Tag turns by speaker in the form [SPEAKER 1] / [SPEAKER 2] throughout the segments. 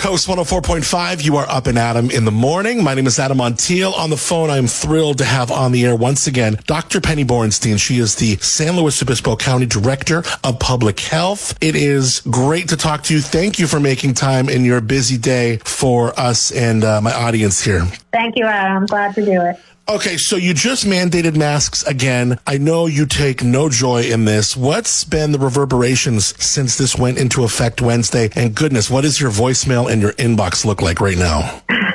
[SPEAKER 1] Coast 104.5, you are up and Adam in the morning. My name is Adam Montiel. On the phone, I'm thrilled to have on the air once again Dr. Penny Borenstein. She is the San Luis Obispo County Director of Public Health. It is great to talk to you. Thank you for making time in your busy day for us and uh, my audience here.
[SPEAKER 2] Thank you, Adam. I'm glad to do it.
[SPEAKER 1] Okay, so you just mandated masks again. I know you take no joy in this. What's been the reverberations since this went into effect Wednesday? And goodness, what does your voicemail and your inbox look like right now?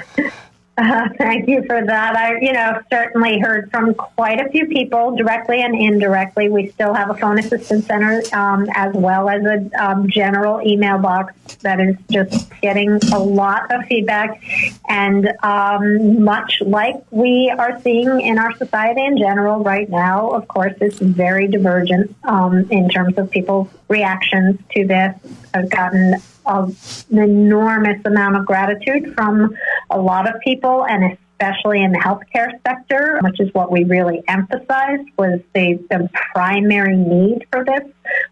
[SPEAKER 2] Uh, thank you for that. I, you know, certainly heard from quite a few people directly and indirectly. We still have a phone assistance center um, as well as a um, general email box that is just getting a lot of feedback. And um, much like we are seeing in our society in general right now, of course, it's very divergent um, in terms of people's reactions to this. I've gotten an enormous amount of gratitude from a lot of people and especially in the healthcare sector, which is what we really emphasized was the, the primary need for this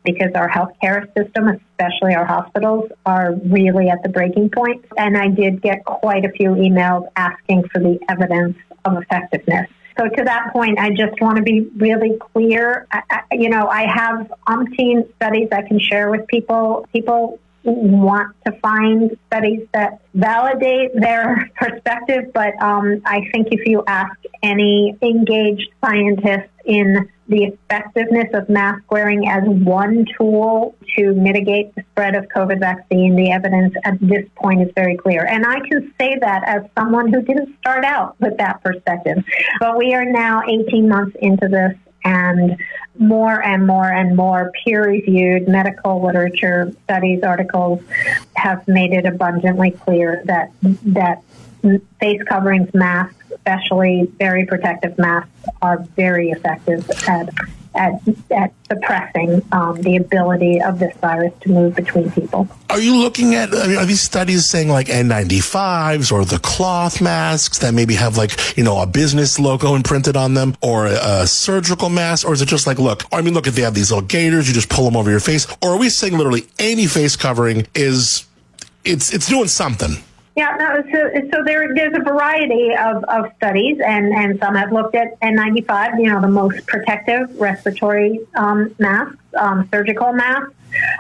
[SPEAKER 2] because our healthcare system, especially our hospitals, are really at the breaking point. And I did get quite a few emails asking for the evidence of effectiveness. So to that point, I just want to be really clear. I, I, you know, I have umpteen studies I can share with people. People want to find studies that validate their perspective, but um, I think if you ask any engaged scientist in the effectiveness of mask wearing as one tool to mitigate the spread of COVID vaccine, the evidence at this point is very clear. And I can say that as someone who didn't start out with that perspective. But we are now 18 months into this and more and more and more peer reviewed medical literature studies articles have made it abundantly clear that that face coverings masks especially very protective masks are very effective at at, at suppressing um, the ability of this virus to move between people.
[SPEAKER 1] Are you looking at, I mean, are these studies saying like N95s or the cloth masks that maybe have like, you know, a business logo imprinted on them or a, a surgical mask? Or is it just like, look, I mean, look, if they have these little gaiters, you just pull them over your face. Or are we saying literally any face covering is, it's, it's doing something?
[SPEAKER 2] Yeah, no, so, so there, there's a variety of, of studies, and, and some have looked at N95, you know, the most protective respiratory um, masks, um, surgical masks.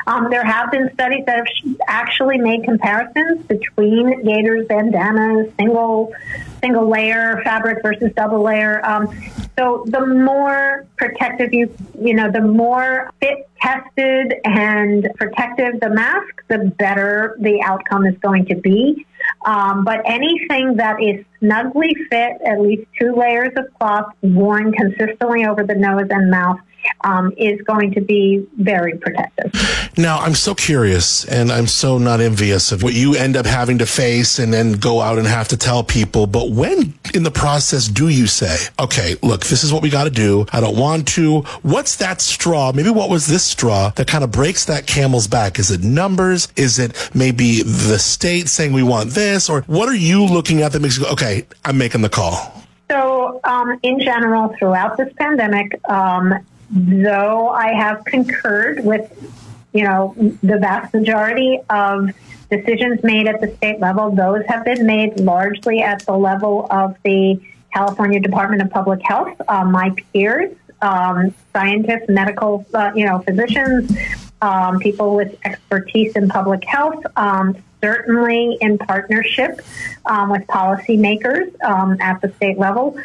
[SPEAKER 2] Um, there have been studies that have actually made comparisons between gaiters, bandanas, single single layer fabric versus double layer. Um, so the more protective you, you know, the more fit, tested, and protective the mask, the better the outcome is going to be. Um, but anything that is snugly fit, at least two layers of cloth worn consistently over the nose and mouth, um, is going to be very protective.
[SPEAKER 1] Now, I'm so curious and I'm so not envious of what you end up having to face and then go out and have to tell people. But when in the process do you say, okay, look, this is what we got to do. I don't want to. What's that straw? Maybe what was this straw that kind of breaks that camel's back? Is it numbers? Is it maybe the state saying we want this? Or what are you looking at that makes you go, okay, I'm making the call?
[SPEAKER 2] So, um, in general, throughout this pandemic, um, though I have concurred with, you know, the vast majority of decisions made at the state level, those have been made largely at the level of the California Department of Public Health. Uh, my peers, um, scientists, medical, uh, you know, physicians, um, people with expertise in public health, um, certainly in partnership um, with policymakers um, at the state level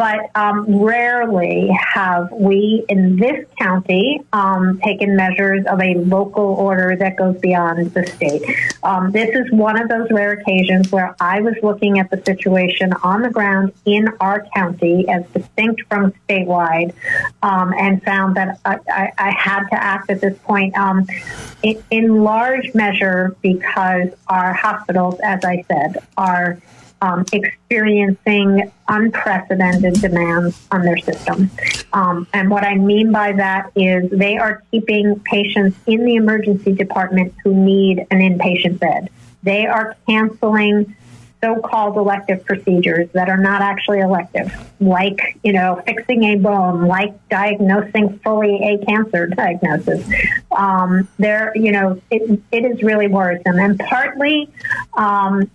[SPEAKER 2] but um, rarely have we in this county um, taken measures of a local order that goes beyond the state. Um, this is one of those rare occasions where I was looking at the situation on the ground in our county as distinct from statewide um, and found that I, I, had to act at this point um, in, in large measure because our hospitals, as I said, are um, experiencing unprecedented demands on their system. Um, and what I mean by that is they are keeping patients in the emergency department who need an inpatient bed. They are canceling so-called elective procedures that are not actually elective, like you know fixing a bone, like diagnosing fully a cancer diagnosis. Um, there, you know, it, it is really worrisome, and partly um,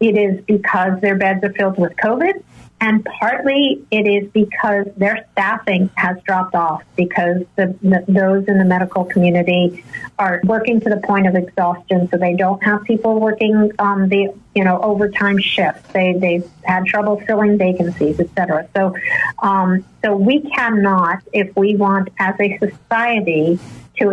[SPEAKER 2] it is because their beds are filled with COVID. And partly it is because their staffing has dropped off because the, the, those in the medical community are working to the point of exhaustion. So they don't have people working um, the you know overtime shifts. They they've had trouble filling vacancies, etc. So um, so we cannot, if we want as a society to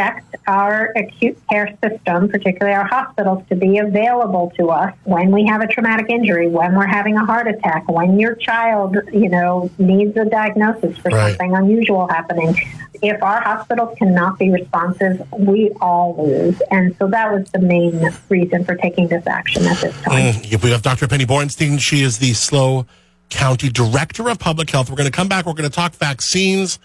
[SPEAKER 2] expect our acute care system, particularly our hospitals, to be available to us when we have a traumatic injury, when we're having a heart attack, when your child, you know, needs a diagnosis for right. something unusual happening. If our hospitals cannot be responsive, we all lose. And so that was the main reason for taking this action at this time.
[SPEAKER 3] Mm, we have Dr. Penny Borenstein. She is the SLO County Director of Public Health. We're going to come back. We're going to talk vaccines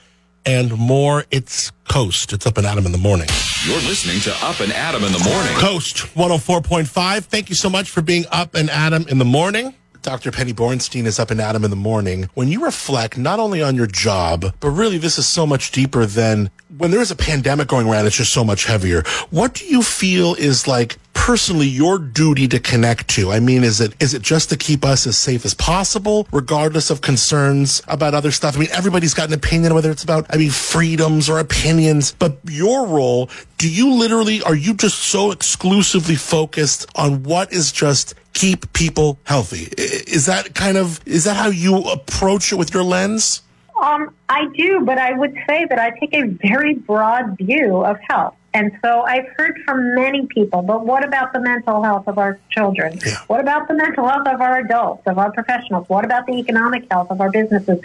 [SPEAKER 3] and more. It's Coast. It's Up and Adam in the morning.
[SPEAKER 4] You're listening to Up and Adam in the morning.
[SPEAKER 3] Coast 104.5. Thank you so much for being Up and Adam in the morning.
[SPEAKER 1] Dr. Penny Borenstein is up and Adam in the morning. When you reflect not only on your job, but really this is so much deeper than when there is a pandemic going around, it's just so much heavier. What do you feel is like personally your duty to connect to? I mean, is it is it just to keep us as safe as possible, regardless of concerns about other stuff? I mean, everybody's got an opinion, whether it's about I mean freedoms or opinions. But your role, do you literally are you just so exclusively focused on what is just keep people healthy? Is that kind of is that how you approach it with your lens?
[SPEAKER 2] Um, I do, but I would say that I take a very broad view of health. And so I've heard from many people, but what about the mental health of our children? Yeah. What about the mental health of our adults, of our professionals? What about the economic health of our businesses?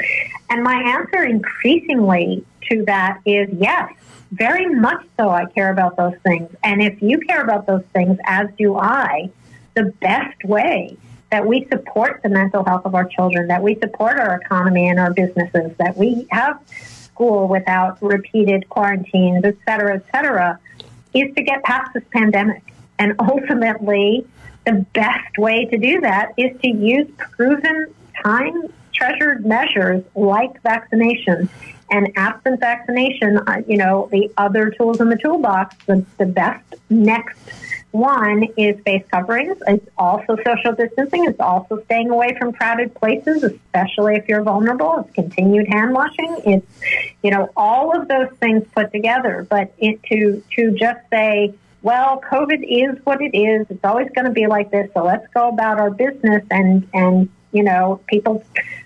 [SPEAKER 2] And my answer increasingly to that is yes, very much so. I care about those things. And if you care about those things, as do I, the best way that we support the mental health of our children, that we support our economy and our businesses, that we have school without repeated quarantines, et cetera, et cetera, is to get past this pandemic. And ultimately, the best way to do that is to use proven time treasured measures like vaccination. And absent vaccination, uh, you know, the other tools in the toolbox, the, the best next one is face coverings. It's also social distancing. It's also staying away from crowded places, especially if you're vulnerable. It's continued hand washing. It's, you know, all of those things put together. But it, to to just say, well, COVID is what it is. It's always going to be like this. So let's go about our business and and you know, people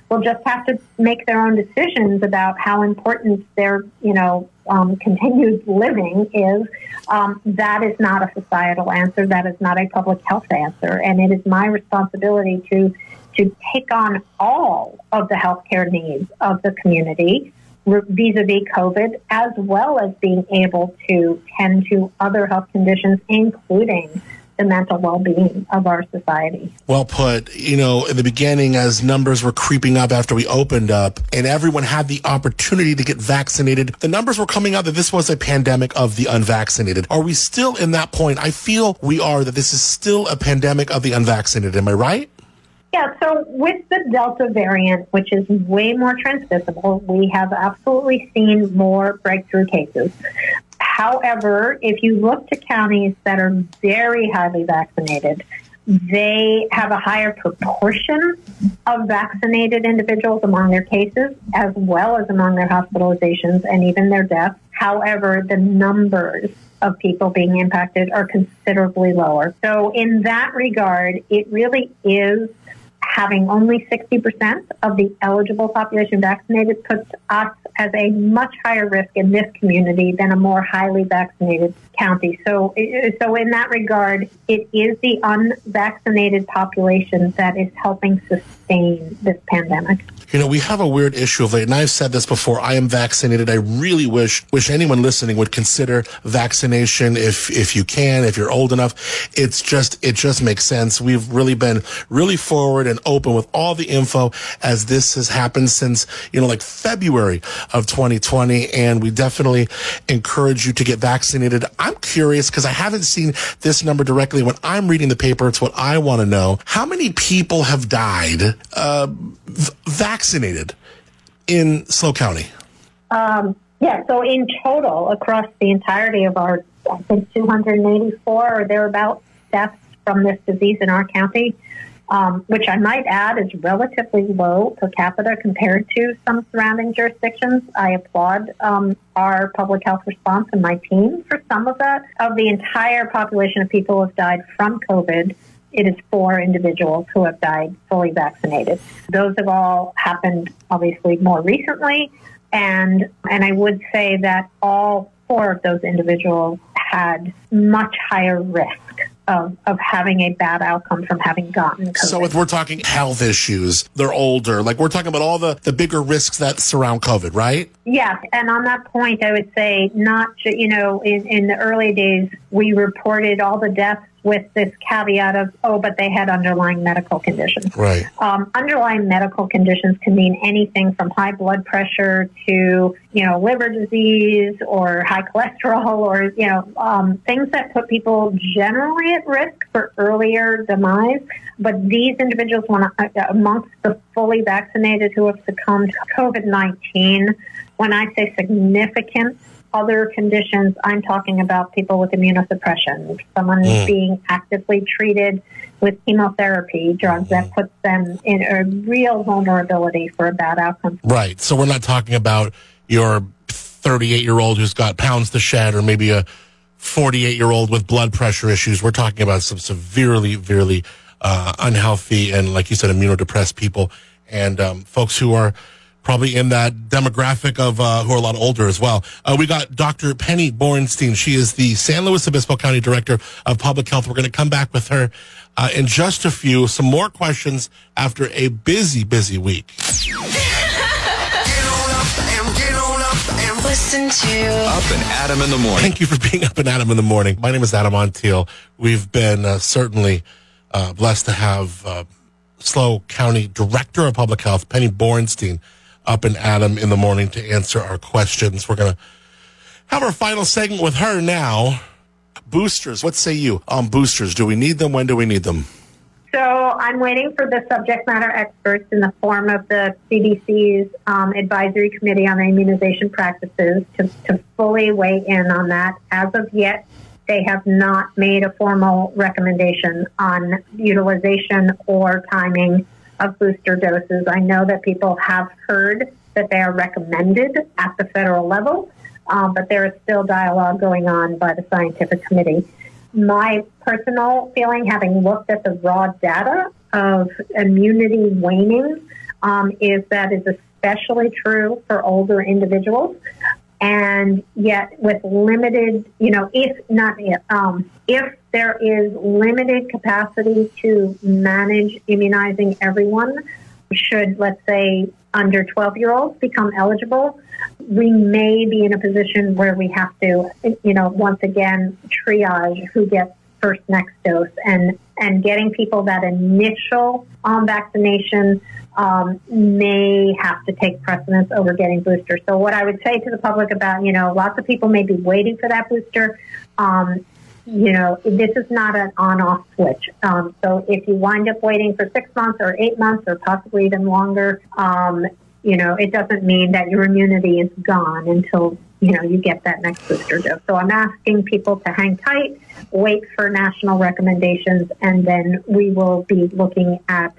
[SPEAKER 2] will just have to make their own decisions about how important their, you know, um, continued living is. Um, that is not a societal answer. That is not a public health answer. And it is my responsibility to to take on all of the healthcare needs of the community vis-a-vis COVID, as well as being able to tend to other health conditions, including the mental well-being of our society.
[SPEAKER 1] Well put. You know, in the beginning, as numbers were creeping up after we opened up and everyone had the opportunity to get vaccinated, the numbers were coming out that this was a pandemic of the unvaccinated. Are we still in that point? I feel we are, that this is still a pandemic of the unvaccinated. Am I right?
[SPEAKER 2] Yeah, so with the Delta variant, which is way more transmissible, we have absolutely seen more breakthrough cases. However, if you look to counties that are very highly vaccinated, they have a higher proportion of vaccinated individuals among their cases, as well as among their hospitalizations and even their deaths. However, the numbers of people being impacted are considerably lower. So, in that regard, it really is having only 60% of the eligible population vaccinated puts us as a much higher risk in this community than a more highly vaccinated county. So, so in that regard, it is the unvaccinated population that is helping sustain this pandemic.
[SPEAKER 1] You know, we have a weird issue of late, and I've said this before. I am vaccinated. I really wish wish anyone listening would consider vaccination if if you can, if you're old enough. It's just it just makes sense. We've really been really forward and open with all the info as this has happened since you know like February of 2020, and we definitely encourage you to get vaccinated. I'm curious because I haven't seen this number directly. When I'm reading the paper, it's what I want to know. How many people have died uh, v- vaccinated in SLO County?
[SPEAKER 2] Um, yeah, so in total, across the entirety of our, I think 284 or thereabouts deaths from this disease in our county, um, which I might add is relatively low per capita compared to some surrounding jurisdictions. I applaud um, our public health response and my team for some of that. Of the entire population of people who have died from COVID, it is four individuals who have died fully vaccinated. Those have all happened obviously more recently. And, and I would say that all four of those individuals had much higher risk of, of having a bad outcome from having gotten COVID.
[SPEAKER 1] So if we're talking health issues, they're older, like we're talking about all the, the bigger risks that surround COVID, right?
[SPEAKER 2] Yes, and on that point, I would say not, you know, in, in the early days, we reported all the deaths with this caveat of, oh, but they had underlying medical conditions.
[SPEAKER 1] Right.
[SPEAKER 2] Um, underlying medical conditions can mean anything from high blood pressure to, you know, liver disease or high cholesterol or, you know, um, things that put people generally at risk for earlier demise. But these individuals, when, uh, amongst the fully vaccinated who have succumbed to COVID 19, when I say significant other conditions, I'm talking about people with immunosuppression, someone being actively treated with chemotherapy drugs that puts them in a real vulnerability for a bad outcome.
[SPEAKER 3] Right. So we're not talking about your 38 year old who's got pounds to shed or maybe a 48 year old with blood pressure issues. We're talking about some severely, severely uh, unhealthy and, like you said, immunodepressed people and um, folks who are probably in that demographic of uh, who are a lot older as well. Uh, we got Dr. Penny Borenstein. She is the San Luis Obispo County Director of Public Health. We're going to come back with her uh, in just a few. Some more questions after a busy, busy week.
[SPEAKER 5] Get on up and get on up and
[SPEAKER 6] Listen to
[SPEAKER 4] Up and Adam in the morning.
[SPEAKER 3] Thank you for being up and Adam in the morning. My name is Adam Montiel. We've been uh, certainly uh, blessed to have uh, SLO County Director of Public Health, Penny Borenstein, up and Adam in the morning to answer our questions. We're going to have our final segment with her now.
[SPEAKER 1] Boosters, what say you on boosters? Do we need them? When do we need them?
[SPEAKER 2] So I'm waiting for the subject matter experts in the form of the CDC's um, advisory committee on immunization practices to, to fully weigh in on that. As of yet, they have not made a formal recommendation on utilization or timing of booster doses. I know that people have heard that they are recommended at the federal level, um, but there is still dialogue going on by the scientific committee. My personal feeling, having looked at the raw data of immunity waning, um, is that is especially true for older individuals. And yet, with limited, you know, if not if, um, if there is limited capacity to manage immunizing everyone, should, let's say, under 12 year olds become eligible, we may be in a position where we have to, you know, once again, triage who gets first next dose and, and getting people that initial um, vaccination um, may have to take precedence over getting boosters. So what I would say to the public about, you know, lots of people may be waiting for that booster. Um, you know, this is not an on-off switch. Um, so if you wind up waiting for six months or eight months or possibly even longer, um, you know, it doesn't mean that your immunity is gone until, you know, you get that next booster dose. So I'm asking people to hang tight, wait for national recommendations, and then we will be looking at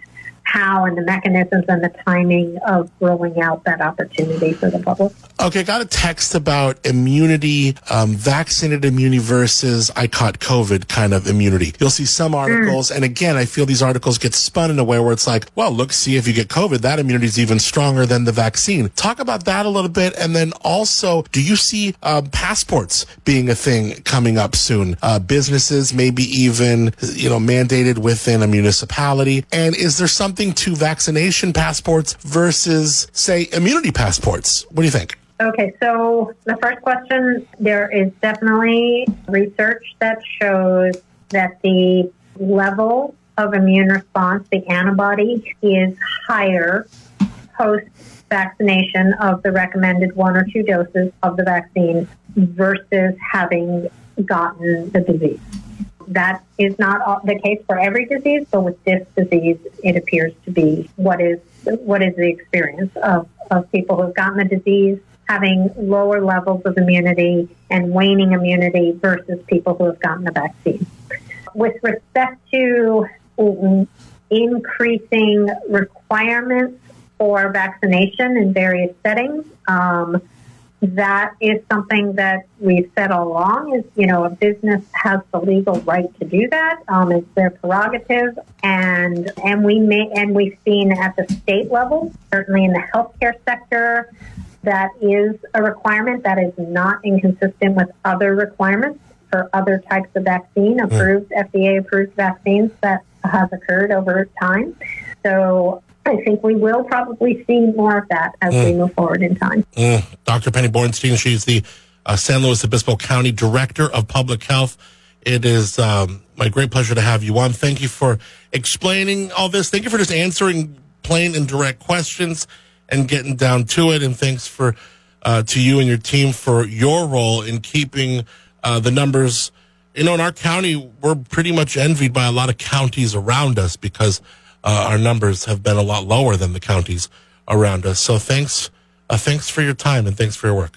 [SPEAKER 2] how and the mechanisms and the timing of rolling out that opportunity for the public.
[SPEAKER 1] Okay, got a text about immunity, um, vaccinated immunity versus I caught COVID kind of immunity. You'll see some articles, and again, I feel these articles get spun in a way where it's like, well, look, see if you get COVID, that immunity is even stronger than the vaccine. Talk about that a little bit, and then also, do you see um, passports being a thing coming up soon? Uh, businesses, maybe even you know, mandated within a municipality, and is there something to vaccination passports versus, say, immunity passports? What do you think?
[SPEAKER 2] Okay, so the first question there is definitely research that shows that the level of immune response, the antibody, is higher post vaccination of the recommended one or two doses of the vaccine versus having gotten the disease. That is not the case for every disease, but with this disease, it appears to be what is what is the experience of, of people who've gotten the disease having lower levels of immunity and waning immunity versus people who have gotten the vaccine. With respect to increasing requirements for vaccination in various settings, um, that is something that we've said all along is, you know, a business has the legal right to do that. Um, it's their prerogative. And, and we may, and we've seen at the state level, certainly in the healthcare sector, that is a requirement that is not inconsistent with other requirements for other types of vaccine, approved, FDA approved vaccines that has occurred over time. So I think we will probably see more of that as we move forward in time.
[SPEAKER 1] Mm. Dr. Penny Borenstein, she's the uh, San Luis Obispo County Director of Public Health. It is um, my great pleasure to have you on. Thank you for explaining all this. Thank you for just answering plain and direct questions and getting down to it. And thanks for uh, to you and your team for your role in keeping uh, the numbers. You know, in our county, we're pretty much envied by a lot of counties around us because uh, our numbers have been a lot lower than the counties around us. So thanks, uh, thanks for your time and thanks for your work.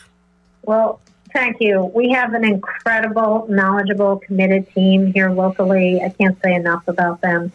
[SPEAKER 2] Well, thank you. We have an incredible, knowledgeable, committed team here locally. I can't say enough about them.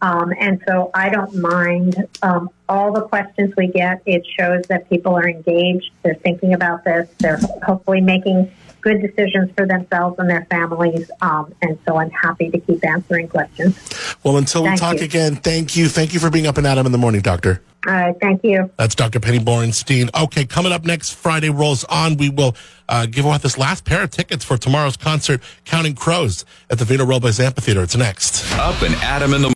[SPEAKER 2] Um, and so I don't mind um, all the questions we get. It shows that people are engaged. They're thinking about this. They're hopefully making good decisions for themselves and their families. Um, and so I'm happy to keep answering questions.
[SPEAKER 7] Well, until we talk
[SPEAKER 2] you.
[SPEAKER 7] again, thank you. Thank you for being up and Adam in the morning, doctor.
[SPEAKER 2] All right. Thank you.
[SPEAKER 1] That's Dr. Penny Borenstein. Okay, coming up next Friday rolls on. We will uh, give away this last pair of tickets for tomorrow's concert, Counting Crows, at the Vina Robles Amphitheater. It's next.
[SPEAKER 4] Up and Adam in the